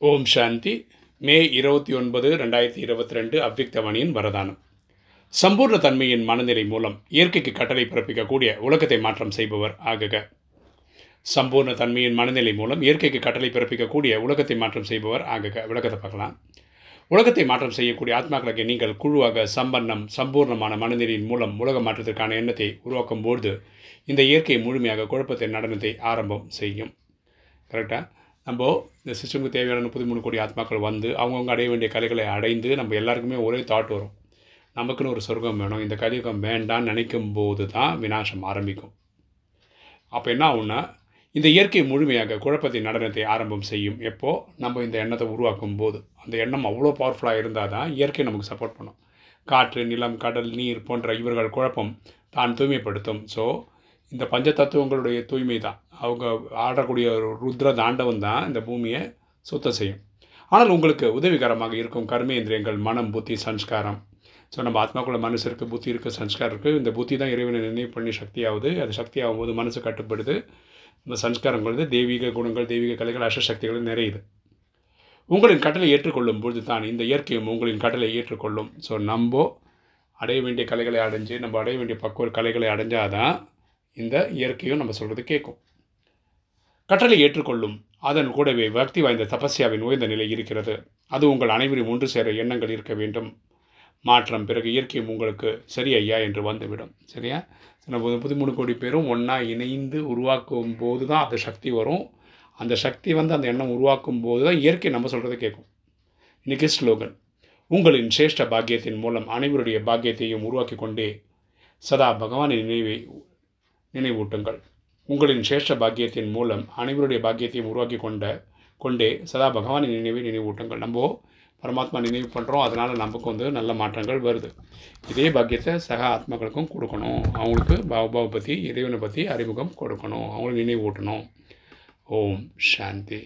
ஓம் சாந்தி. மே இருபத்தி ஒன்பது ரெண்டாயிரத்தி இருபத்தி ரெண்டு அவ்விக்தவணியின் வரதானம். சம்பூர்ண தன்மையின் மனநிலை மூலம் இயற்கைக்கு கட்டளை பிறப்பிக்கக்கூடிய உலகத்தை மாற்றம் செய்பவர் ஆகுக. சம்பூர்ண தன்மையின் மனநிலை மூலம் இயற்கைக்கு கட்டளை பிறப்பிக்கக்கூடிய உலகத்தை மாற்றம் செய்பவர் ஆகுக. விளக்கத்தை பார்க்கலாம். உலகத்தை மாற்றம் செய்யக்கூடிய ஆத்மாக்களுக்கு நீங்கள் குழுவாக சம்பன்னம் சம்பூர்ணமான மனநிலையின் மூலம் உலக மாற்றத்திற்கான எண்ணத்தை உருவாக்கும் போது இந்த இயற்கை முழுமையாக குழப்பத்தின் நடனத்தை ஆரம்பம் செய்யும். கரெக்டாக நம்ம இந்த சிஸ்டமுக்கு தேவையான முப்பத்தி மூணு கோடி ஆத்மாக்கள் வந்து அவங்கவுங்க அடைய வேண்டிய கலைகளை அடைந்து நம்ம எல்லாருக்குமே ஒரே தாட் வரும். நமக்குன்னு ஒரு சொர்க்கம் வேணும். இந்த கலியுகம் வேண்டாம்னு நினைக்கும் போது தான் விநாசம் ஆரம்பிக்கும். அப்போ என்ன ஆகும்னா இந்த இயற்கை முழுமையாக குழப்பத்தின் நடனத்தை ஆரம்பம் செய்யும். எப்போது நம்ம இந்த எண்ணத்தை உருவாக்கும் போது. அந்த எண்ணம் அவ்வளோ பவர்ஃபுல்லாக இருந்தால் தான் இயற்கை நமக்கு சப்போர்ட் பண்ணும். காற்று நிலம் கடல் நீர் போன்ற இவர்கள் குழப்பம் தான் தூய்மைப்படுத்தும். ஸோ இந்த பஞ்ச தத்துவங்களுடைய தூய்மை தான் அவங்க ஆடக்கூடிய ஒரு ருத்ர தாண்டவம் தான் இந்த பூமியை சுத்தம் செய்யும். ஆனால் உங்களுக்கு உதவிகரமாக இருக்கும் கர்மேந்திரியங்கள் மனம் புத்தி சன்ஸ்காரம் ஸோ நம்ம ஆத்மாக்குள்ள மனசு இருக்குது புத்தி இருக்குது சன்ஸ்காரம் இருக்குது இந்த புத்தி தான் இறைவனை நினைவு பண்ணி சக்தியாகுது அது சக்தி ஆகும்போது மனசு கட்டுப்படுது. இந்த சன்ஸ்காரங்கள் தெய்வீக குணங்கள் தெய்வீக கலைகள் அஷ்டசக்திகள் நிறையுது. உங்களின் கட்டளை ஏற்றுக்கொள்ளும் பொழுது தான் இந்த இயற்கையும் உங்களின் கட்டளை ஏற்றுக்கொள்ளும். ஸோ நம்ம அடைய வேண்டிய கலைகளை அடைஞ்சு நம்ம அடைய வேண்டிய பக்குவ கலைகளை அடைஞ்சாதான் இந்த இயற்கையும் நம்ம சொல்கிறது கேட்கும். கட்டளை ஏற்றுக்கொள்ளும் அதன் கூடவே பக்தி வாய்ந்த தபஸ்யாவின் உயர்ந்த நிலை இருக்கிறது. அது உங்கள் அனைவரும் ஒன்று சேர எண்ணங்கள் இருக்க வேண்டும். மாற்றம் பிறகு இயற்கையும் உங்களுக்கு சரி ஐயா என்று வந்துவிடும். சரியா? நம்ம புது மூணு கோடி பேரும் ஒன்றா இணைந்து உருவாக்கும் போது தான் அந்த சக்தி வரும். அந்த சக்தி வந்து அந்த எண்ணம் உருவாக்கும் போது தான் இயற்கை நம்ம சொல்கிறத கேட்கும். இன்றைக்கி ஸ்லோகன். உங்களின் சிரேஷ்ட பாக்கியத்தின் மூலம் அனைவருடைய பாக்கியத்தையும் உருவாக்கி கொண்டே சதா பகவானின் நினைவை நினைவூட்டுங்கள். உங்களின் சேஷ பாக்கியத்தின் மூலம் அனைவருடைய பாக்கியத்தையும் உருவாக்கி கொண்ட கொண்டே சதா பகவானின் நினைவை நினைவூட்டுங்கள். நம்ம பரமாத்மா நினைவு பண்ணுறோம் அதனால் நமக்கு வந்து நல்ல மாற்றங்கள் வருது. இதே பாக்கியத்தை சக ஆத்மாக்களுக்கும் கொடுக்கணும். அவங்களுக்கு பாபாவை பற்றி இறைவனை பற்றி அறிமுகம் கொடுக்கணும். அவங்களுக்கு நினைவூட்டணும். ஓம் சாந்தி.